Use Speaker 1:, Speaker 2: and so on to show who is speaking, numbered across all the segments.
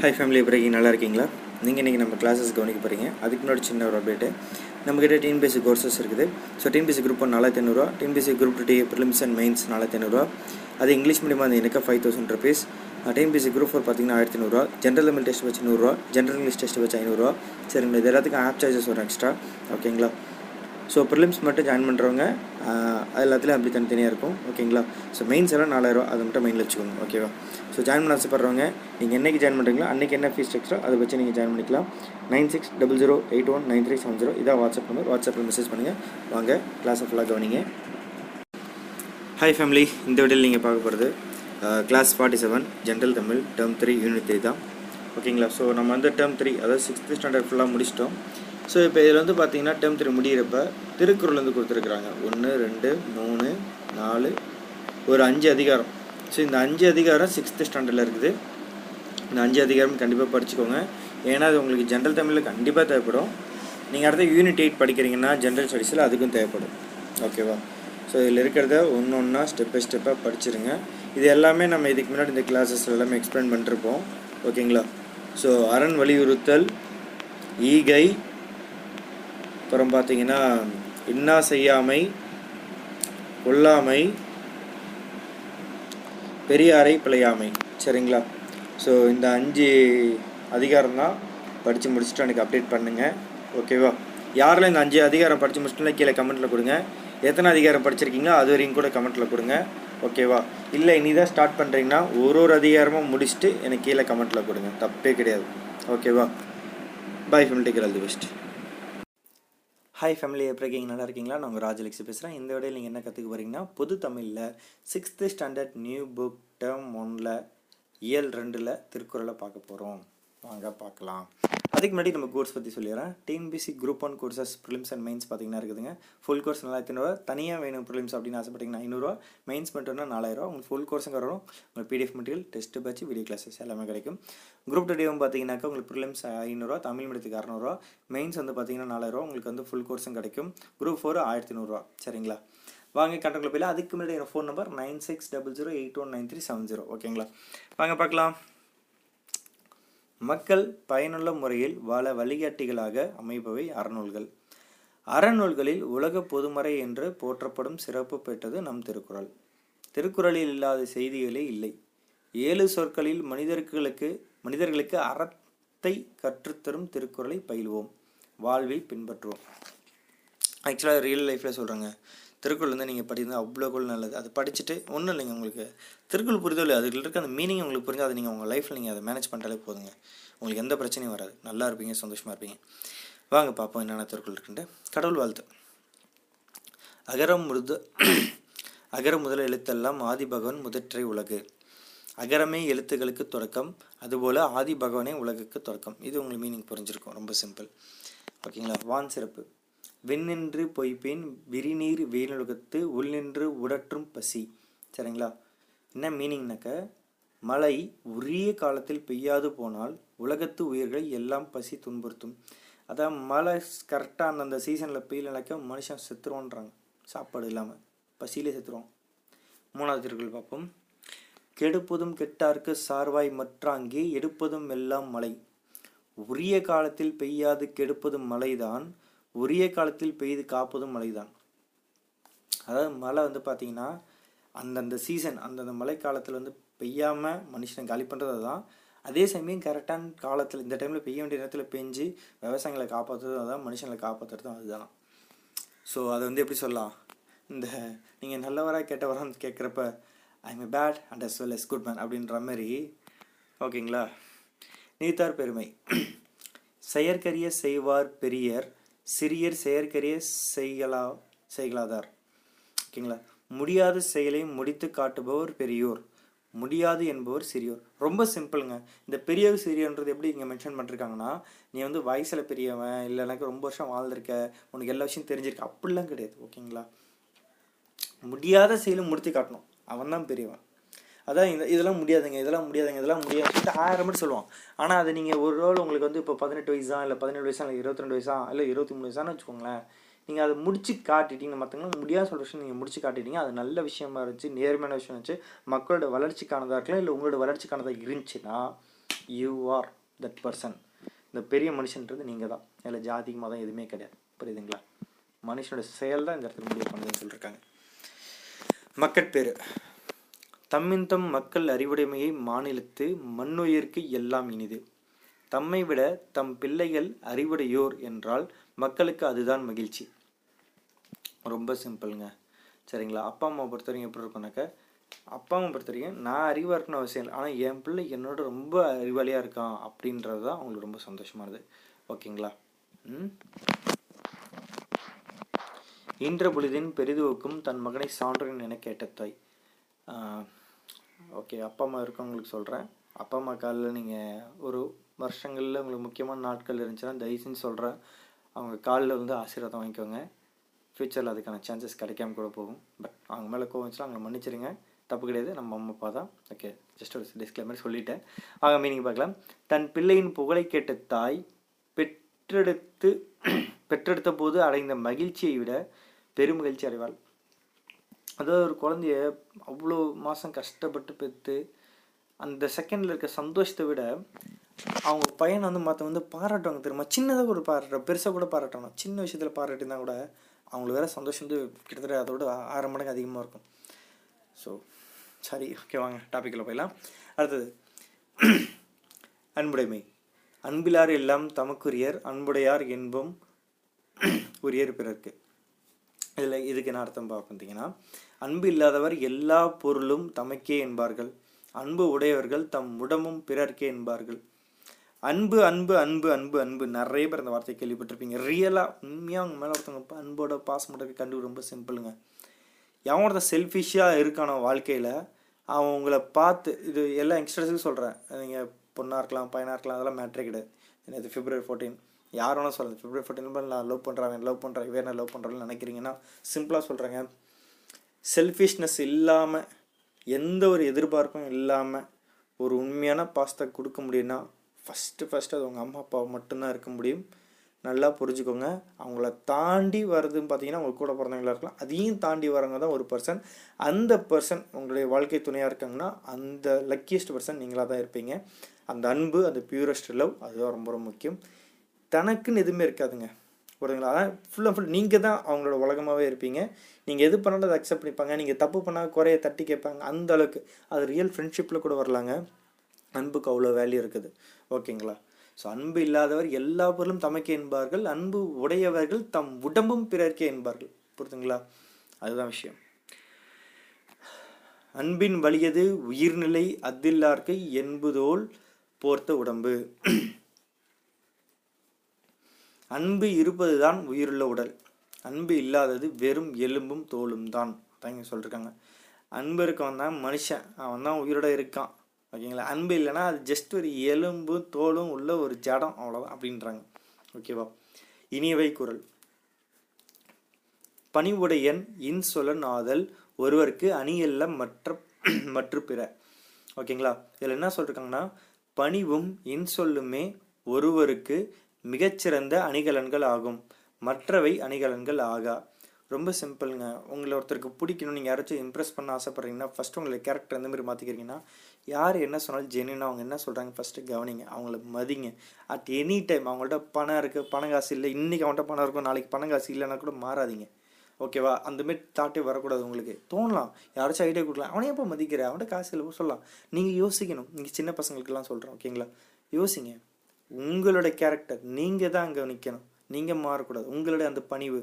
Speaker 1: high family braking நல்லா இருக்கீங்களா நீங்கள் இன்றைக்கி நம்ம கிளாஸஸ் கவனிக்க போகிறீங்க அதுக்கு முன்னாடி சின்ன ஒரு அப்டேட்டு நம்மக்கிட்ட டிஎன்பிஎஸ்சி கோர்சஸ் இருக்குது ஸோ டிஎன்பிஎஸ்சி குரூப் ஒன் நாலாயிரத்தி ஐநூறுரூவா TNPSC group two prelims and mains நாலாயிரத்தி ஐநூறுரூவா அது இங்கிலீஷ் மீடியமாக அந்த எனக்கு five thousand rupees TNPSC group four பார்த்தீங்கன்னா ஆயிரத்தி நூறுரூவா ஜென்ரல் தமிழ் டெஸ்ட் வச்சு நூறுரூவா ஜென்ரல் இங்கிலீஷ் டெஸ்ட் வச்சு ஐநூறுரூவா சரிங்களா இது எல்லாத்துக்கும் ஆப் சார்ஜஸ் வரும் எக்ஸ்ட்ரா ஓகேங்களா ஸோ ப்ரிலிம்ஸ் மட்டும் ஜாயின் பண்ணுறவங்க அது எல்லாத்துலேயும் அப்படி தனித்தனியாக இருக்கும் ஓகேங்களா ஸோ மெயின்ஸ் எல்லாம் நாலாயிரம் அது மட்டும் மெயினில் வச்சுக்கோங்க ஓகேவா ஸோ ஜாயின் பண்ண ஆசைப்படுறவங்க நீங்கள் என்றைக்கு ஜாயின் பண்ணுறீங்களோ அன்றைக்கி என்ன ஃபீஸ் ஸ்ட்ரக்சரோ அதை வச்சு நீங்கள் ஜாயின் பண்ணிக்கலாம் nine six double zero eight one nine three seven zero இதான் வாட்ஸ்அப் நம்பர் வாட்ஸ்அப்பில் மெசேஜ் பண்ணுங்கள் வாங்க கிளாஸை ஃபுல்லாக கவனிங்க ஹாய் ஃபேமிலி இந்த விடையில் நீங்கள் பார்க்க போகிறது class forty seven general Tamil term three unit three தான் ஓகேங்களா ஸோ நம்ம வந்து டேர்ம் த்ரீ அதாவது சிக்ஸ்த்து ஸ்டாண்டர்ட் ஃபுல்லாக முடிச்சிட்டோம் ஸோ இப்போ இதில் வந்து பார்த்தீங்கன்னா டெம் திரு முடிகிறப்ப திருக்குறள் வந்து கொடுத்துருக்குறாங்க ஒன்று ரெண்டு மூணு நாலு ஒரு அஞ்சு அதிகாரம் ஸோ இந்த அஞ்சு அதிகாரம் சிக்ஸ்த்து ஸ்டாண்டர்டில் இருக்குது இந்த அஞ்சு அதிகாரம் கண்டிப்பாக படிச்சுக்கோங்க ஏன்னா அது உங்களுக்கு ஜென்ரல் தமிழில் கண்டிப்பாக தேவைப்படும் நீங்கள் அடுத்த யூனிட் எயிட் படிக்கிறீங்கன்னா ஜென்ரல் ஸ்டடீஸில் அதுக்கும் தேவைப்படும் ஓகேவா ஸோ இதில் இருக்கிறத ஒன்று ஒன்றா ஸ்டெப் பை ஸ்டெப்பாக படிச்சுருங்க இது எல்லாமே நம்ம இதுக்கு முன்னாடி இந்த கிளாஸஸ் எல்லாமே எக்ஸ்பிளைன் பண்ணிருப்போம் ஓகேங்களா ஸோ அரண் வலியுறுத்தல் ஈகை அப்புறம் பார்த்தீங்கன்னா இன்னா செய்யாமை கொல்லாமை பெரியாரை பிழையாமை சரிங்களா ஸோ இந்த அஞ்சு அதிகாரம் தான் படித்து முடிச்சுட்டு எனக்கு அப்டேட் பண்ணுங்கள் ஓகேவா யாரெல்லாம் இந்த அஞ்சு அதிகாரம் படித்து முடிச்சுட்டு கீழே கமெண்ட்டில் கொடுங்க எத்தனை அதிகாரம் படிச்சிருக்கீங்களோ அது வரைக்கும் கூட கமெண்ட்டில் கொடுங்க ஓகேவா இல்லை இனி தான் ஸ்டார்ட் பண்ணுறீங்கன்னா ஒரு ஒரு அதிகாரமும் முடிச்சுட்டு எனக்கு கீழே கமெண்ட்டில் கொடுங்க தப்பே கிடையாது ஓகேவா பை ஃபெமிலிட்டிக்கல் all the best hi family எப்படி இருக்கீங்க நல்லா இருக்கீங்களா நான் உங்கள் ராஜலக்ஷி பேசுகிறேன் இந்த விடையில் நீங்கள் என்ன கற்றுக்க போகிறீங்கன்னா புது தமிழில் sixth standard new book term ஒனில் இயல் ரெண்டில் திருக்குறளை பார்க்க போகிறோம் வாங்க பார்க்கலாம் அதுக்கு முன்னாடி நம்ம கோர்ஸ் பற்றி சொல்லிடுறேன் TNPSC group one courses prelims and mains பார்த்தீங்கன்னா இருக்குதுங்க ஃபுல் கோர்ஸ் நல்லா ஐநூறுவா தனியாக வேணும் ப்ரிலிம்ஸ் அப்படின்னு ஆசைப்பட்டீங்கன்னா ஐநூறுரூவா மெயின்ஸ் மட்டும்னா நாலாயிரூவா உங்களுக்கு ஃபுல் கோர்ஸுங்க வரும் உங்களுக்கு PDF material test batch video classes எல்லாமே கிடைக்கும் குரூப் டூ டேவும் பார்த்தீங்கன்னாக்கா உங்களுக்கு ப்ரிலிம்ஸ் ஐநூறுரூவா தமிழ் மீடியத்துக்கு அறநூறுவா மெயின்ஸ் வந்து பார்த்தீங்கன்னா நாலாயிரூவா உங்களுக்கு வந்து ஃபுல் கோர்ஸும் கிடைக்கும் குரூப் ஃபோர் ஆயிரத்தி நூறுரூவா சரிங்களா வாங்க கண்டக்டில் போயில அதுக்கு முன்னாடி என் phone number nine six double zero eight one nine three seven zero ஓகேங்களா வாங்க பார்க்கலாம் மக்கள் பயனுள்ள முறையில் வாழ வழிகாட்டிகளாக அமைப்பவை அறநூல்கள் அறநூல்களில் உலக பொதுமறை என்று போற்றப்படும் சிறப்பு பெற்றது நம் திருக்குறள் திருக்குறளில் இல்லாத செய்திகளே இல்லை ஏழு சொற்களில் மனிதர்களுக்கு மனிதர்களுக்கு அறத்தை கற்றுத்தரும் திருக்குறளை பயில்வோம் வாழ்வை பின்பற்றுவோம் ஆக்சுவலாக ரியல் லைஃப்பில் சொல்கிறேங்க திருக்குறள் வந்து நீங்கள் படிக்கிறது அவ்வளோக்குள் நல்லது அது படிச்சுட்டு ஒன்றும் இல்லைங்க உங்களுக்கு திருக்குறள் புரிதல் அதுக்கு இருக்க அந்த மீனிங் உங்களுக்கு புரிஞ்சு அதை நீங்கள் உங்கள் லைஃப்பில் நீங்கள் அதை மேனேஜ் பண்ணிட்டாலே போதுங்க உங்களுக்கு எந்த பிரச்சனையும் வராது நல்லா இருப்பீங்க சந்தோஷமாக இருப்பீங்க வாங்க பார்ப்போம் என்னென்ன திருக்குறள் இருக்குன்ட்டு கடவுள் வாழ்த்து அகரம் முருது அகர முதல் எழுத்தெல்லாம் ஆதி பகவன் முதற்றை உலகு அகரமே எழுத்துகளுக்கு தொடக்கம் அதுபோல் ஆதி பகவனே உலகுக்கு தொடக்கம் இது உங்களுக்கு மீனிங் புரிஞ்சிருக்கும் ரொம்ப சிம்பிள் ஓகேங்களா வான் சிறப்பு வெண்ணின்று பொய்ப்பேன் விரிநீர் வேலுலகத்து உள்நின்று உடற்றும் பசி சரிங்களா என்ன மீனிங்னாக்க மழை உரிய காலத்தில் பெய்யாது போனால் உலகத்து உயிர்களை எல்லாம் பசி துன்புறுத்தும் அதான் மழை கரெக்டாக அந்தந்த சீசனில் பெய்யலைனாக்க மனுஷன் செத்துருவோன்றாங்க சாப்பாடு இல்லாமல் பசியிலே செத்துருவோம் மூணாவது திருக்குள் பார்ப்போம் கெடுப்பதும் கெட்டார்க்கு சார்வாய் மற்றாங்கே எடுப்பதும் எல்லாம் மழை உரிய காலத்தில் பெய்யாது கெடுப்பதும் மழைதான் ஒரே காலத்தில் பெய்து காப்பதும் மழைதான் அதாவது மழை வந்து பார்த்திங்கன்னா அந்தந்த சீசன் அந்தந்த மழை காலத்தில் வந்து பெய்யாமல் மனுஷனை காலி பண்ணுறது தான் அதே சமயம் கரெக்டான காலத்தில் இந்த டைமில் பெய்ய வேண்டிய நேரத்தில் பெஞ்சு விவசாயங்களை காப்பாற்றுறது அதுதான் மனுஷங்களை காப்பாற்றுறதும் அதுதான் ஸோ அதை வந்து எப்படி சொல்லலாம் இந்த நீங்கள் நல்லவராக கெட்டவரான்னு கேட்குறப்ப I am bad and as well as good man அப்படின்ற மாதிரி ஓகேங்களா நீத்தார் பெருமை செயற்கரிய செய்வார் பெரியர் சிறியர் செயற்கரிய செய்களா செய்களாதார் ஓகேங்களா முடியாத செயலை முடித்து காட்டுபவர் பெரியோர் முடியாது என்பவர் சிறியோர் ரொம்ப சிம்பிளுங்க இந்த பெரிய சிறியன்றது எப்படி இங்கே மென்ஷன் பண்ணிருக்காங்கன்னா நீ வந்து வயசில் பெரியவன் இல்லை எனக்கு ரொம்ப வருஷம் வாழ்ந்திருக்க உனக்கு எல்லா விஷயம் தெரிஞ்சிருக்க அப்படிலாம் கிடையாது ஓகேங்களா முடியாத செயலும் முடித்து காட்டணும் அவன் தான் பெரியவன் அதான் இந்த இதெல்லாம் முடியாதுங்க இதெல்லாம் முடியாதுங்க இதெல்லாம் முடியாது சொல்லிட்டு ஆயிரம் மட்டும் சொல்லுவான் ஆனால் அது நீங்கள் ஒரு ரோல் உங்களுக்கு வந்து இப்போ பதினெட்டு வயசா இல்லை பதினேழு வயசா இல்லை இருபத்தி ரெண்டு வயசா இல்லை இருபத்தி மூணு வயசானு வச்சுக்கோங்களேன் நீங்கள் அதை முடிச்சு காட்டிட்டீங்க மற்றவங்களும் முடியாத சொல்கிற விஷயம் நீங்கள் முடிச்சு காட்டிட்டீங்க அது நல்ல விஷயமா இருந்துச்சு நேர்மையான விஷயம் இருந்துச்சு மக்களோட வளர்ச்சிக்கானதாக இருக்கலாம் இல்லை உங்களோட வளர்ச்சிக்கானதாக இருந்துச்சுன்னா யூ ஆர் தட் பர்சன் இந்த பெரிய மனுஷன்றது நீங்கள் தான் இல்லை ஜாதி மதம் எதுவுமே கிடையாது புரியுதுங்களா மனுஷனோட செயல் தான் இந்த இடத்துல முடிவு பண்ணுதுன்னு சொல்லியிருக்காங்க பேர் தம்மின்தம் மக்கள் அறிவுடைமையை மாநிலத்து மண்ணுயிர்க்கு எல்லாம் இனிது தம்மை விட தம் பிள்ளைகள் அறிவுடையோர் என்றால் மக்களுக்கு அதுதான் மகிழ்ச்சி ரொம்ப சிம்பிளுங்க சரிங்களா அப்பா அம்மா பொறுத்த வரைக்கும் எப்படி இருக்கும்னாக்க அப்பா அம்மா பொறுத்த வரைக்கும் நான் அறிவாக இருக்கணும் அவசியம் இல்லை ஆனால் என் பிள்ளை என்னோட ரொம்ப அறிவாளியாக இருக்கான் அப்படின்றது தான் அவங்களுக்கு ரொம்ப சந்தோஷமானது ஓகேங்களா ம் இன்ற பொழுதின் பெரிதுவுக்கும் தன் மகனை சான்றன் என கேட்ட தாய் ஓகே அப்பா அம்மா இருக்கவங்களுக்கு சொல்கிறேன் அப்பா அம்மா காலில் நீங்கள் ஒரு வருஷங்களில் உங்களுக்கு முக்கியமான நாட்கள் இருந்துச்சுன்னா தயவுசெஞ்சு சொல்கிறேன் அவங்க காலில் வந்து ஆசீர்வாதம் வாங்கிக்கோங்க ஃப்யூச்சரில் அதுக்கான சான்சஸ் கிடைக்காம கூட போகும் பட் அவங்க மேலே கோவச்சுலாம் அவங்களை மன்னிச்சிருங்க தப்பு கிடையாது நம்ம அம்மா அப்பா தான் ஓகே ஜஸ்ட் ஒரு டிஸ்கிளைமர் சொல்லிட்டேன் ஆக மீனிங் பார்க்கலாம் தன் பிள்ளையின் புகழை கேட்ட தாய் பெற்றெடுத்து பெற்றெடுத்த போது அடைந்த மகிழ்ச்சியை விட பெருமகிழ்ச்சி அடைவாள் அதாவது ஒரு குழந்தைய அவ்வளோ மாதம் கஷ்டப்பட்டு பெற்று அந்த செகண்டில் இருக்க சந்தோஷத்தை விட அவங்க பையனை வந்து மற்ற வந்து பாராட்டுவாங்க தெரியுமா சின்னதாக கூட பாராட்டுறோம் பெருசாக கூட பாராட்டணும் சின்ன விஷயத்தில் பாராட்டினா கூட அவங்களுக்கு வேற சந்தோஷம் வந்து கிட்டத்தட்ட அதோட ஆறு மடங்கு அதிகமாக இருக்கும் ஸோ சரி ஓகே வாங்க டாப்பிக்கில் போயிடலாம் அடுத்தது அன்புடைமை அன்பிலார் எல்லாம் தமக்குரியர் அன்புடையார் என்பம் உரியர் பிறர்க்கு இதில் இதுக்கு என்ன அர்த்தம் பார்த்தீங்கன்னா அன்பு இல்லாதவர் எல்லா பொருளும் தமக்கே என்பார்கள் அன்பு உடையவர்கள் தம் உடமும் பிறர்க்கே என்பார்கள் அன்பு அன்பு அன்பு அன்பு அன்பு நிறைய பேர் அந்த வார்த்தையை கேள்விப்பட்டிருப்பீங்க ரியலாக உண்மையாக அவங்க மேலே ஒருத்தவங்க அன்போட பாசம் மட்டும் கண்டு ரொம்ப சிம்பிளுங்க எவன் ஒருத்தன் செல்ஃபிஷாக இருக்கான வாழ்க்கையில் அவன் உங்களை பார்த்து இது எல்லா யங்ஸ்டர்ஸுக்கும் சொல்கிறேன் நீங்கள் பொண்ணாக இருக்கலாம் பையனாக இருக்கலாம் அதெல்லாம் மேட்ரே கிடையாது எனக்கு ஃபிப்ரவரி ஃபோர்டீன் யார் வேணால் சொல்லலாம் ஃபிப்ரவரி ஃபோர்டீன் நான் லவ் பண்ணுறேன் லவ் பண்ணுறேன் இவர் என்ன லவ் பண்ணுறேன்னு நினைக்கிறீங்கன்னா சிம்பிளாக சொல்கிறேங்க செல்ஃபிஷ்னஸ் இல்லாமல் எந்த ஒரு எதிர்பார்ப்பும் இல்லாமல் ஒரு உண்மையான பாஸ்தா கொடுக்க முடியும்னா ஃபஸ்ட்டு ஃபஸ்ட்டு அது உங்கள் அம்மா அப்பாவை மட்டும்தான் இருக்க முடியும் நல்லா புரிஞ்சுக்கோங்க அவங்கள தாண்டி வர்றதுன்னு பார்த்தீங்கன்னா உங்கள் கூட பிறந்தவங்களா இருக்கலாம் அதையும் தாண்டி வரவங்க தான் ஒரு பர்சன் அந்த பர்சன் உங்களுடைய வாழ்க்கை துணையாக இருக்காங்கன்னா அந்த லக்கியஸ்ட் பர்சன் நீங்களாக தான் இருப்பீங்க அந்த அன்பு அந்த பியூரஸ்ட் லவ் அதுதான் ரொம்ப ரொம்ப முக்கியம் தனக்குன்னு எதுவுமே இருக்காதுங்க புரியுதுங்களா அதான் ஃபுல் அண்ட் ஃபுல் நீங்கள் தான் அவங்களோட உலகமாகவே இருப்பீங்க நீங்கள் எது பண்ணாலும் அதை அக்செப்ட் பண்ணிப்பாங்க நீங்கள் தப்பு பண்ணால் குறைய தட்டி கேட்பாங்க அந்த அளவுக்கு அது ரியல் ஃப்ரெண்ட்ஷிப்பில் கூட வரலாங்க அன்புக்கு அவ்வளோ வேல்யூ இருக்குது ஓகேங்களா ஸோ அன்பு இல்லாதவர் எல்லா பொருளும் தமக்கே என்பார்கள் அன்பு உடையவர்கள் தம் உடம்பும் பிறர்க்கே என்பார்கள் புரியுதுங்களா அதுதான் விஷயம் அன்பின் வலியது உயிர்நிலை அதில்லார்க்கு என்பதோல் போர்த்த உடம்பு அன்பு இருப்பது தான் உயிருள்ள உடல் அன்பு இல்லாதது வெறும் எலும்பும் தோலும் தான் தங்க சொல்லியிருக்காங்க அன்பு இருக்கவன் தான் மனுஷன் அவன் தான் உயிரோட இருக்கான் ஓகேங்களா அன்பு இல்லைன்னா அது ஜஸ்ட் ஒரு எலும்பு தோலும் உள்ள ஒரு ஜடம் அவ்வளோதான் அப்படின்றாங்க ஓகேவா இனியவை குரல் பணிவுடையன் இன்சொலன் ஆதல் ஒருவருக்கு அணியல்ல மற்ற மற்ற பிற ஓகேங்களா இதில் என்ன சொல்லிருக்காங்கன்னா பணிவும் இன்சொல்லுமே ஒருவருக்கு மிகச்சிறந்த அணிகலன்கள் ஆகும் மற்றவை அணிகலன்கள் ஆகா ரொம்ப சிம்பிளுங்க உங்களை ஒருத்தருக்கு பிடிக்கணும் நீங்கள் யாராச்சும் இம்ப்ரெஸ் பண்ண ஆசைப்பட்றீங்கன்னா ஃபஸ்ட்டு உங்களை கேரக்டர் எந்த மாதிரி மாற்றிக்கிறீங்கன்னா யார் என்ன சொன்னாலும் ஜென்யூனாக அவங்க என்ன சொல்கிறாங்க ஃபஸ்ட்டு கவனிங்க அவங்கள மதிங்க அட் எனி டைம் அவங்கள்ட்ட பணம் இருக்குது பணம் காசு இல்லை இன்றைக்கி அவன்கிட்ட பணம் இருக்கும் நாளைக்கு பணம் காசு இல்லைன்னா கூட மாறாதீங்க ஓகேவா அந்தமாரி தாட்டே வரக்கூடாது உங்களுக்கு தோணலாம் யாராச்சும் ஐடியா கொடுக்கலாம் அவனே எப்போ மதிக்கிற அவன்கிட்ட காசு இல்லை சொல்லலாம் நீங்கள் யோசிக்கணும் நீங்கள் சின்ன பசங்களுக்கெல்லாம் சொல்கிறேன் ஓகேங்களா யோசிங்க உங்களோட கேரக்டர் நீங்கள் தான் அங்கே நிற்கணும் நீங்கள் மாறக்கூடாது உங்களுடைய அந்த பணிவு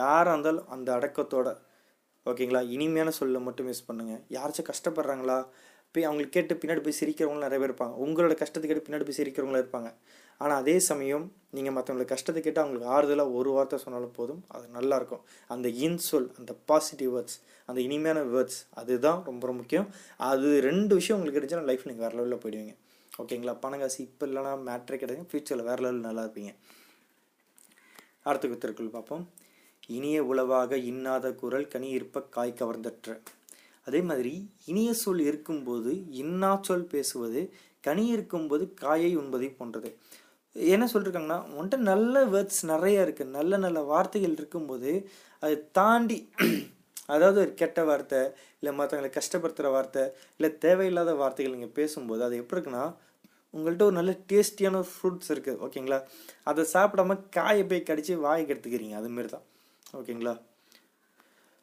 Speaker 1: யாராக இருந்தாலும் அந்த அடக்கத்தோட ஓகேங்களா இனிமையான சொல்ல மட்டும் யூஸ் பண்ணுங்கள் யாராச்சும் கஷ்டப்படுறாங்களா போய் அவங்களுக்கு கேட்டு பின்னாடி போய் சிரிக்கிறவங்களும் நிறைய பேர் இருப்பாங்க உங்களோட கஷ்டத்தை கேட்டு பின்னாடி போய் சிரிக்கிறவங்களும் இருப்பாங்க ஆனால் அதே சமயம் நீங்கள் மற்றவங்களோட கஷ்டத்தை கேட்டு அவங்களுக்கு ஆறுதலாக ஒரு வார்த்தை சொன்னாலும் போதும் அது நல்லாயிருக்கும் அந்த இன்சொல் அந்த பாசிட்டிவ் வேர்ட்ஸ் அந்த இனிமையான வேர்ட்ஸ் அதுதான் ரொம்ப ரொம்ப முக்கியம் அது ரெண்டு விஷயம் உங்களுக்கு கிடைச்சாலும் லைஃப் நீங்கள் வேறு லெவலில் போயிடுவீங்க ஓகேங்களா பணம் காசு இப்போ இல்லைனா மேட்ரே கிடையாது ஃப்யூச்சரில் வேறு லெவலில் நல்லா இருப்பீங்க அடுத்த குத்திற்குள் பார்ப்போம் இனிய உளவாக இன்னாத குரல் கனி இருப்ப காய் கவர்ந்தற்ற அதே மாதிரி இனிய சொல் இருக்கும்போது இன்னா சொல் பேசுவது கனி இருக்கும்போது காயை உண்பதை போன்றது என்ன சொல்லியிருக்காங்கன்னா உன்ட்ட நல்ல வேர்ட்ஸ் நிறையா இருக்குது நல்ல நல்ல வார்த்தைகள் இருக்கும்போது அதை தாண்டி அதாவது ஒரு கெட்ட வார்த்தை இல்லை மற்றவங்களை கஷ்டப்படுத்துகிற வார்த்தை இல்லை தேவையில்லாத வார்த்தைகள் நீங்கள் பேசும்போது அது எப்படி இருக்குன்னா உங்கள்கிட்ட ஒரு நல்ல டேஸ்டியான ஃப்ரூட்ஸ் இருக்குது ஓகேங்களா அதை சாப்பிடாம காயை போய் கடித்து வாய் கெடுத்துக்கிறீங்க அதுமாரி தான் ஓகேங்களா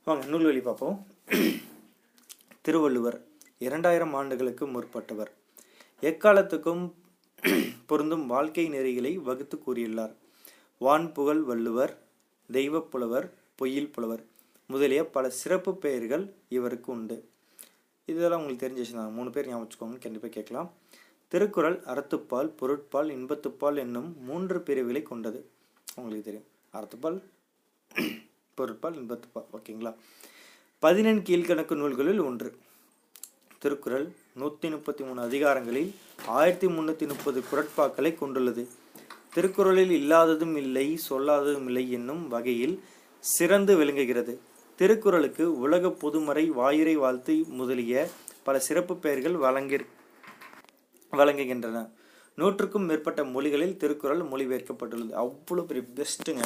Speaker 1: வாங்க வழி பார்ப்போம் திருவள்ளுவர் இரண்டாயிரம் ஆண்டுகளுக்கு முற்பட்டவர் எக்காலத்துக்கும் பொருந்தும் வாழ்க்கை நெறிகளை வகுத்து கூறியுள்ளார் வான் புகழ் வள்ளுவர் தெய்வப்புலவர் பொய்யில் புலவர் முதலிய பல சிறப்பு பெயர்கள் இவருக்கு உண்டு இதெல்லாம் உங்களுக்கு தெரிஞ்சு வச்சுருந்தாங்க மூணு பேர் ஞாபகம் வச்சுக்கோங்க கண்டிப்பாக கேட்கலாம் திருக்குறள் அறத்துப்பால் பொருட்பால் இன்பத்துப்பால் என்னும் மூன்று பிரிவுகளை கொண்டது உங்களுக்கு தெரியும் அறத்துப்பால் பொருட்பால் இன்பத்துப்பால் ஓகேங்களா பதினெண் கீழ்கணக்கு நூல்களில் ஒன்று திருக்குறள் நூற்றி முப்பத்தி மூணு அதிகாரங்களில் ஆயிரத்தி முந்நூற்றி முப்பது குரட்பாக்களை கொண்டுள்ளது திருக்குறளில் இல்லாததும் இல்லை சொல்லாததும் இல்லை என்னும் வகையில் சிறந்து விளங்குகிறது திருக்குறளுக்கு உலக பொதுமறை வாயிறை வாழ்த்து முதலிய பல சிறப்பு பெயர்கள் வழங்கி வழங்குகின்றன நூற்றுக்கும் மேற்பட்ட மொழிகளில் திருக்குறள் மொழிபெயர்க்கப்பட்டுள்ளது அவ்வளோ பெரிய பெஸ்ட்டுங்க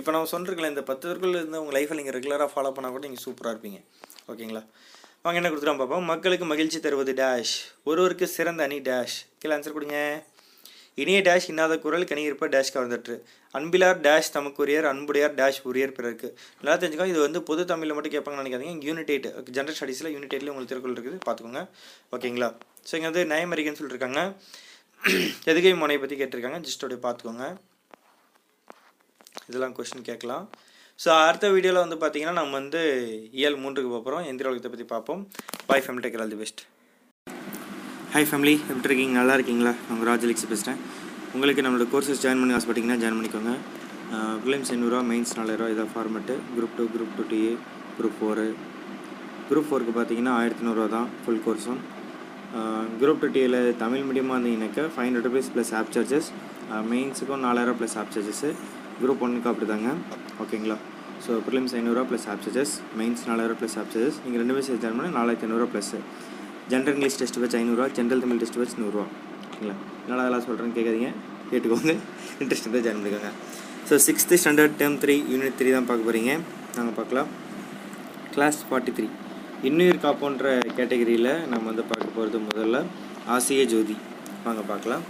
Speaker 1: இப்போ நம்ம சொல்லிருக்கலாம் இந்த பத்து திருக்குறள் இருந்து உங்கள் லைஃப்பில் நீங்கள் ரெகுலராக ஃபாலோ பண்ணால் கூட நீங்கள் சூப்பராக இருப்பீங்க ஓகேங்களா அவங்க என்ன கொடுத்துருவோம் பார்ப்போம் மக்களுக்கு மகிழ்ச்சி தருவது டேஷ் ஒருவருக்கு சிறந்த அணி டேஷ் கீழே ஆன்சர் கொடுங்க இனிய டேஷ் இன்னாத குரல் கனியிருப்ப டேஷ் கவர்ந்துட்டு அன்பிலார் டேஷ் தமக்குரியர் அன்புடையார் டேஷ் உரியர் பிறருக்கு நல்லா தெரிஞ்சுக்கோங்க இது வந்து பொது தமிழில் மட்டும் கேட்பாங்கன்னு நினைக்காதீங்க யூனிடேட் ஜென்ரல் ஸ்டடீஸில் யூனிட் உங்களுக்கு திருக்குள் இருக்குது பார்த்துக்கோங்க ஓகேங்களா ஸோ இங்கே வந்து நயமரிகன்னு சொல்லியிருக்காங்க எதுகை முனையை பற்றி கேட்டிருக்காங்க ஜஸ்ட் அப்படியே பார்த்துக்கோங்க இதெல்லாம் கொஸ்டின் கேட்கலாம் ஸோ அடுத்த வீடியோவில் வந்து பார்த்தீங்கன்னா நம்ம வந்து இயல் e மூன்றுக்கு பார்ப்போம் எந்திர உலகத்தை பற்றி பார்ப்போம் bye family take care all the best hi family எப்படி இருக்கீங்க நல்லா இருக்கீங்களா உங்கள் ராஜலிக்ஸ் பேசுகிறேன் உங்களுக்கு நம்மளோட கோர்சஸ் ஜாயின் பண்ணி ஆசைப்பட்டிங்கன்னா ஜாயின் பண்ணிக்கோங்க ப்ரிலிம்ஸ் ஐநூறுரூவா மெயின்ஸ் நாலாயிரூவா இதான் format group two group two DA group four group ஃபோருக்கு பார்த்தீங்கன்னா ஆயிரத்தி நூறுரூவா தான் ஃபுல் கோர்ஸும் குரூப் டூ டிஏல தமிழ் மீடியமாக இருந்தீங்கன்னாக்கா five hundred rupees plus app charges மெயின்ஸுக்கும் ரூபா ப்ளஸ் ஆப் சார்ஜஸ்ஸு குரூப் ஒன்றுக்கும் அப்படி தாங்க ஓகேங்களா ஸோ ப்ரிலிம்ஸ் ஐநூறுரூவா ப்ளஸ் ஆப் சார்ஜஸ் மெயின்ஸ் நாலாயிரம் ப்ளஸ் ஆப் சார்ஜஸ் நீங்கள் ரெண்டு பேர் சேர்த்து பண்ணால் நாலாயிரத்தி ஐநூறுரூவா ப்ளஸ்ஸு ஜென்ரல் இங்கிலீஷ் டெஸ்ட் வச்சு ஐநூறுரூவா ஜென்ரல் தமிழ் டெஸ்ட் வச்சு நூறுரூவா ஓகேங்களா என்னால் அதெல்லாம் சொல்கிறேன்னு கேட்காதீங்க கேட்டுக்கோங்க இன்ட்ரெஸ்ட் இருந்தால் ஜாயின் பண்ணிக்கோங்க so sixth standard term three unit three தான் பார்க்க போகிறீங்க நாங்கள் பார்க்கலாம் கிளாஸ் ஃபார்ட்டி த்ரீ இன்னுயிர் காப்போன்ற கேட்டகரியில் நம்ம வந்து பார்க்க போகிறது முதல்ல ஆசிய ஜோதி வாங்க பார்க்கலாம்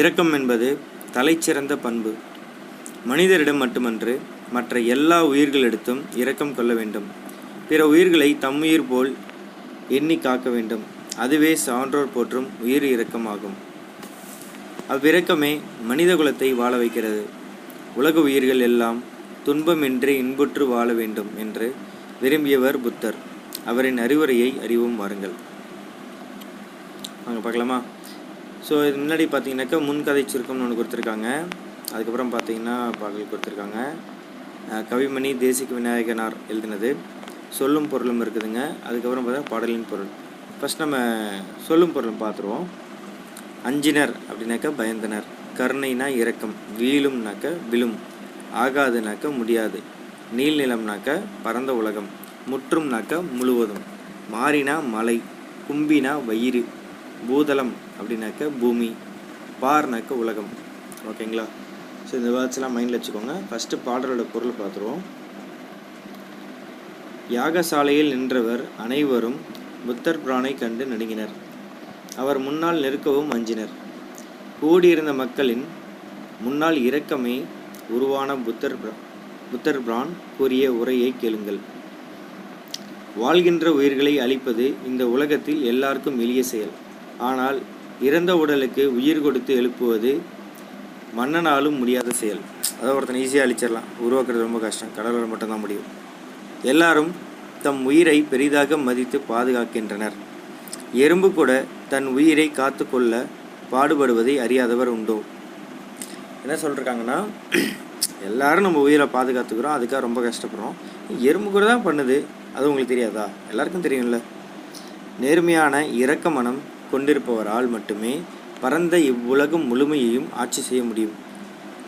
Speaker 1: இரக்கம் என்பது தலைச்சிறந்த பண்பு மனிதரிடம் மட்டுமன்று மற்ற எல்லா உயிர்களிடத்தும் இரக்கம் கொள்ள வேண்டும் பிற உயிர்களை தம் உயிர் போல் எண்ணி காக்க வேண்டும் அதுவே சான்றோர் போற்றும் உயிர் இறக்கமாகும் அவ்விரக்கமே மனித குலத்தை வாழ வைக்கிறது உலக உயிர்கள் எல்லாம் துன்பமின்றி இன்புற்று வாழ வேண்டும் என்று விரும்பியவர் புத்தர் அவரின் அறிவுரையை அறிவும் வாருங்கள் அங்கே பார்க்கலாமா ஸோ இது முன்னாடி பார்த்தீங்கன்னாக்கா முன்கதை சுருக்கம்னு ஒன்று கொடுத்துருக்காங்க அதுக்கப்புறம் பார்த்தீங்கன்னா பாடல் கொடுத்துருக்காங்க கவிமணி தேசிக விநாயகனார் எழுதினது சொல்லும் பொருளும் இருக்குதுங்க அதுக்கப்புறம் பார்த்தா பாடலின் பொருள் ஃபஸ்ட் நம்ம சொல்லும் பொருளும் பார்த்துருவோம் அஞ்சினர் அப்படின்னாக்க பயந்தனர் கருணைனா இறக்கம் வீழும்னாக்க விழும் ஆகாதுனாக்க முடியாது நீள்நிலம்னாக்க பரந்த உலகம் முற்றும்னாக்க முழுவதும் மாறினா மலை கும்பினா வயிறு பூதளம் அப்படின்னாக்க பூமி பார்னாக்க உலகம் ஓகேங்களா ஸோ இந்த வேர்ட்ஸ்லாம் மைண்டில் வச்சுக்கோங்க ஃபஸ்ட்டு பாடலோட பொருள் பார்த்துருவோம் யாகசாலையில் நின்றவர் அனைவரும் புத்தர் பிரானை கண்டு நடுங்கினர் அவர் முன்னால் நெருக்கவும் அஞ்சினர் கூடியிருந்த மக்களின் முன்னால் இரக்கமே உருவான புத்தர் புத்தர் பிரான் கூறிய உரையை கேளுங்கள் வாழ்கின்ற உயிர்களை அழிப்பது இந்த உலகத்தில் எல்லாருக்கும் எளிய செயல் ஆனால் இறந்த உடலுக்கு உயிர் கொடுத்து எழுப்புவது மன்னனாலும் முடியாத செயல் அதை ஒருத்தனை ஈஸியாக அழிச்சிடலாம் உருவாக்குறது ரொம்ப கஷ்டம் கடவுளால் மட்டும்தான் முடியும் எல்லாரும் தம் உயிரை பெரிதாக மதித்து பாதுகாக்கின்றனர் எறும்பு கூட தன் உயிரை காத்து கொள்ள பாடுபடுவதை அறியாதவர் உண்டோ என்ன சொல்கிறாங்கன்னா எல்லாரும் நம்ம உயிரை பாதுகாத்துக்கிறோம் அதுக்காக ரொம்ப கஷ்டப்படுறோம் எறும்பு கூட தான் பண்ணுது அது உங்களுக்கு தெரியாதா எல்லாருக்கும் தெரியும்ல நேர்மையான இரக்க மனம் கொண்டிருப்பவரால் மட்டுமே பரந்த இவ்வுலகம் முழுமையையும் ஆட்சி செய்ய முடியும்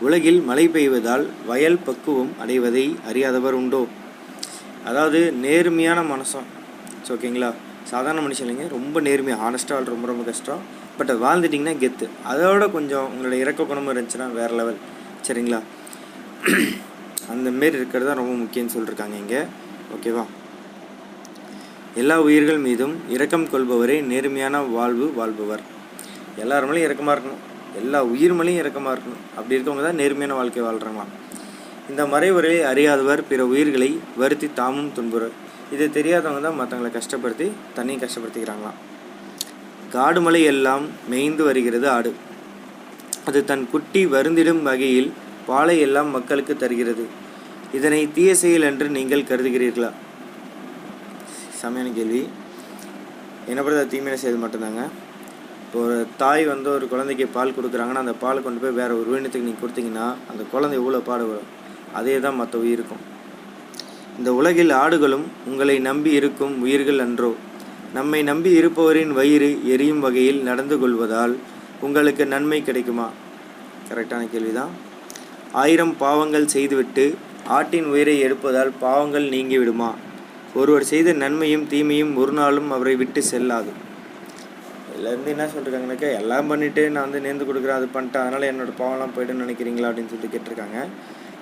Speaker 1: உலகில் மழை பெய்வதால் வயல் பக்குவம் அடைவதை அறியாதவர் உண்டோ அதாவது நேர்மையான மனசம் ஸோ ஓகேங்களா சாதாரண மனுஷன் இல்லைங்க ரொம்ப நேர்மையாக ஹானஸ்ட்டாக ரொம்ப ரொம்ப கஷ்டம் பட் அது வாழ்ந்துட்டிங்கன்னா கெத்து அதோட கொஞ்சம் உங்களோட இறக்க குணமும் இருந்துச்சுன்னா வேறு லெவல் சரிங்களா அந்த மாரி இருக்கிறது தான் ரொம்ப முக்கியம்னு சொல்லியிருக்காங்க இங்கே ஓகேவா எல்லா உயிர்கள் மீதும் இரக்கம் கொள்பவரே நேர்மையான வாழ்வு வாழ்பவர் எல்லார் மேலேயும் இறக்கமாக இருக்கணும் எல்லா உயிர் மேலேயும் இறக்கமாக இருக்கணும் அப்படி இருக்கவங்க தான் நேர்மையான வாழ்க்கை வாழ்கிறாங்களாம் இந்த மறைவுரை அறியாதவர் பிற உயிர்களை வருத்தி தாமும் துன்புற இதை தெரியாதவங்க தான் மற்றவங்களை கஷ்டப்படுத்தி தண்ணியும் கஷ்டப்படுத்திக்கிறாங்களாம் காடு எல்லாம் மேய்ந்து வருகிறது ஆடு அது தன் குட்டி வருந்திடும் வகையில் பாலை எல்லாம் மக்களுக்கு தருகிறது இதனை தீய செயல் என்று நீங்கள் கருதுகிறீர்களா சமையான கேள்வி என்ன பண்ணுறது தீமையான செய்து மட்டும்தாங்க இப்போ ஒரு தாய் வந்து ஒரு குழந்தைக்கு பால் கொடுக்குறாங்கன்னா அந்த பால் கொண்டு போய் வேறு ஒரு உயிரினத்துக்கு நீங்கள் கொடுத்தீங்கன்னா அந்த குழந்தை எவ்வளோ பாடுபடும் அதே தான் மற்ற உயிருக்கும் இந்த உலகில் ஆடுகளும் உங்களை நம்பி இருக்கும் உயிர்கள் அன்றோ நம்மை நம்பி இருப்பவரின் வயிறு எரியும் வகையில் நடந்து கொள்வதால் உங்களுக்கு நன்மை கிடைக்குமா கரெக்டான கேள்விதான் ஆயிரம் பாவங்கள் செய்துவிட்டு ஆட்டின் உயிரை எடுப்பதால் பாவங்கள் நீங்கி விடுமா ஒருவர் செய்த நன்மையும் தீமையும் ஒரு நாளும் அவரை விட்டு செல்லாது இதுலேருந்து என்ன சொல்லியிருக்காங்கனாக்கா எல்லாம் பண்ணிவிட்டு நான் வந்து நேர்ந்து கொடுக்குறேன் அது பண்ணிட்டேன் அதனால் என்னோடய பாவம்லாம் போய்ட்டுன்னு நினைக்கிறீங்களா அப்படின்னு சொல்லிட்டு கேட்டிருக்காங்க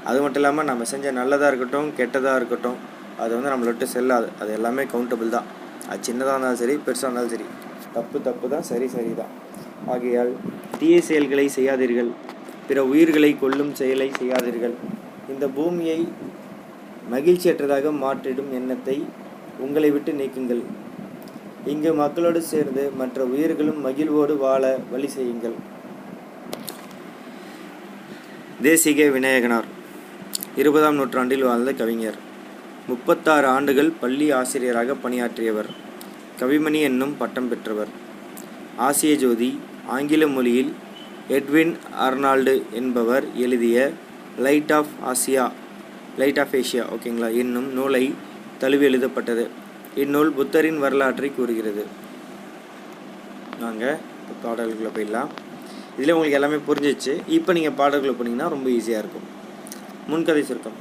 Speaker 1: அது மட்டும் இல்லாமல் நம்ம செஞ்ச நல்லதாக இருக்கட்டும் கெட்டதாக இருக்கட்டும் அது வந்து நம்மளை விட்டு செல்லாது அது எல்லாமே கவுண்டபிள் தான் அது சின்னதாக இருந்தாலும் சரி பெருசாக இருந்தாலும் சரி தப்பு தப்பு தான் சரி சரி தான் ஆகையால் தீய செயல்களை செய்யாதீர்கள் பிற உயிர்களை கொல்லும் செயலை செய்யாதீர்கள் இந்த பூமியை மகிழ்ச்சியற்றதாக மாற்றிடும் எண்ணத்தை உங்களை விட்டு நீக்குங்கள் இங்கு மக்களோடு சேர்ந்து மற்ற உயிர்களும் மகிழ்வோடு வாழ வழி செய்யுங்கள் தேசிக விநாயகனார் இருபதாம் நூற்றாண்டில் வாழ்ந்த கவிஞர் முப்பத்தாறு ஆண்டுகள் பள்ளி ஆசிரியராக பணியாற்றியவர் கவிமணி என்னும் பட்டம் பெற்றவர் ஆசிய ஜோதி ஆங்கில மொழியில் எட்வின் அர்னால்டு என்பவர் எழுதிய light of Asia light of Asia ஓகேங்களா என்னும் நூலை தழுவி எழுதப்பட்டது இந்நூல் புத்தரின் வரலாற்றை கூறுகிறது நாங்கள் பாடல்களை போயிடலாம் இதில் உங்களுக்கு எல்லாமே புரிஞ்சிச்சு இப்போ நீங்கள் பாடல்களை போனீங்கன்னா ரொம்ப ஈஸியாக இருக்கும் முன்கதை சுருக்கம்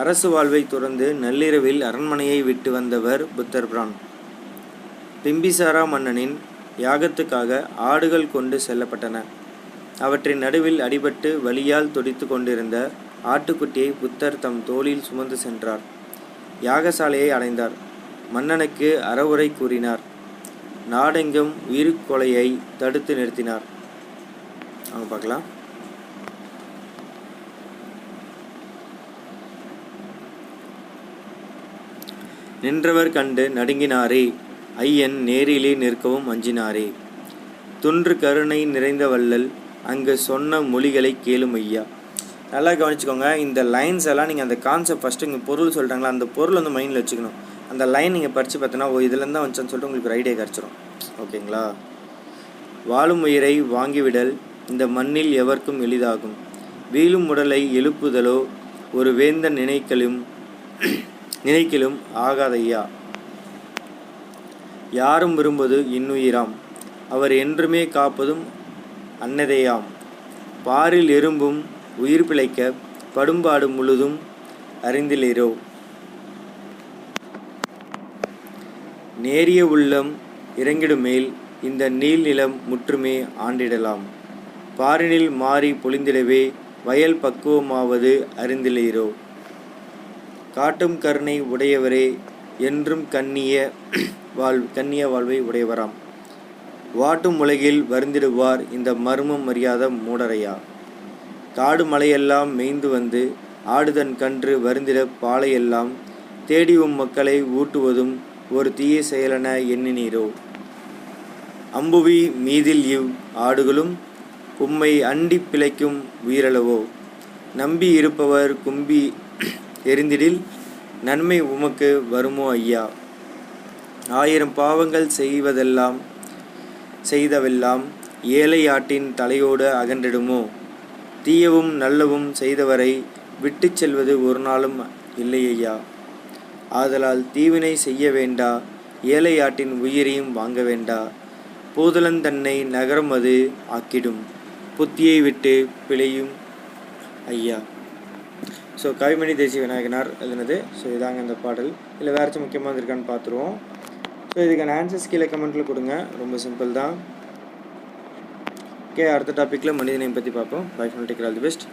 Speaker 1: அரசு வாழ்வை துறந்து நள்ளிரவில் அரண்மனையை விட்டு வந்தவர் புத்தர் பிரான் பிம்பிசாரா மன்னனின் யாகத்துக்காக ஆடுகள் கொண்டு செல்லப்பட்டன அவற்றின் நடுவில் அடிபட்டு வலியால் துடித்து கொண்டிருந்த ஆட்டுக்குட்டியை புத்தர் தம் தோளில் சுமந்து சென்றார் யாகசாலையை அடைந்தார் மன்னனுக்கு அறவுரை கூறினார் நாடெங்கும் உயிர்கொலையை தடுத்து நிறுத்தினார் அவங்க பார்க்கலாம் நின்றவர் கண்டு நடுங்கினாரே ஐயன் நேரிலே நிற்கவும் அஞ்சினாரே துன்று கருணை நிறைந்த வள்ளல் அங்கு சொன்ன மொழிகளை கேளும் ஐயா நல்லா கவனிச்சுக்கோங்க இந்த லைன்ஸ் எல்லாம் நீங்கள் அந்த கான்செப்ட் ஃபஸ்ட்டு இங்கே பொருள் சொல்கிறாங்களா அந்த பொருள் வந்து மைண்டில் வச்சுக்கணும் அந்த லைன் நீங்கள் படித்து பார்த்தோன்னா ஓ இதுலேருந்து தான் வந்துச்சான்னு சொல்லிட்டு உங்களுக்கு ஒரு ஐடியா கிடச்சிரும் ஓகேங்களா வாழும் உயிரை வாங்கிவிடல் இந்த மண்ணில் எவர்க்கும் எளிதாகும் வீழும் உடலை எழுப்புதலோ ஒரு வேந்தன் நினைக்கலும் நினைக்கிலும் ஆகாதையா யாரும் விரும்பது இன்னுயிராம் அவர் என்றுமே காப்பதும் அன்னதையாம் பாரில் எறும்பும் உயிர் பிழைக்க படும்பாடு முழுதும் அறிந்திலிரோ நேரிய உள்ளம் இறங்கிடுமேல் இந்த நீல் நிலம் முற்றுமே ஆண்டிடலாம் பாரினில் மாறி பொழிந்திடவே வயல் பக்குவமாவது அறிந்திலிரோ காட்டும் கருணை உடையவரே என்றும் கண்ணிய வாழ் கண்ணிய வாழ்வை உடையவராம் வாட்டும் உலகில் வருந்திடுவார் இந்த மர்மம் அறியாத மூடரையா காடு மலையெல்லாம் மேய்ந்து வந்து ஆடுதன் கன்று வருந்திட பாலையெல்லாம் தேடி உம் மக்களை ஊட்டுவதும் ஒரு தீய செயலென எண்ணினீரோ அம்புவி மீதில் இவ் ஆடுகளும் உம்மை அண்டி பிழைக்கும் உயிரளவோ நம்பி இருப்பவர் கும்பி தெரிந்திடில் நன்மை உமக்கு வருமோ ஐயா ஆயிரம் பாவங்கள் செய்வதெல்லாம் செய்தவெல்லாம் ஏழை ஆட்டின் தலையோடு அகன்றிடுமோ தீயவும் நல்லவும் செய்தவரை விட்டு செல்வது ஒரு நாளும் இல்லை ஐயா ஆதலால் தீவினை செய்ய வேண்டா ஏழை ஆட்டின் உயிரையும் வாங்க வேண்டா பூதலந்தன்னை நகரம் அது ஆக்கிடும் புத்தியை விட்டு பிழையும் ஐயா ஸோ கவிமணி தேசிய விநாயகனார் எழுதினது ஸோ இதாங்க இந்த பாடல் இல்லை வேறு ஏதாச்சும் முக்கியமாக இருக்கான்னு பார்த்துருவோம் ஸோ இதுக்கான ஆன்சர்ஸ் கீழே கமெண்ட்டில் கொடுங்க ரொம்ப சிம்பிள் தான் ஓகே அடுத்த டாப்பிக்கில் மனிதனை பற்றி பார்ப்போம் பை ஃபோன் டேக்கர் ஆல் தி பெஸ்ட்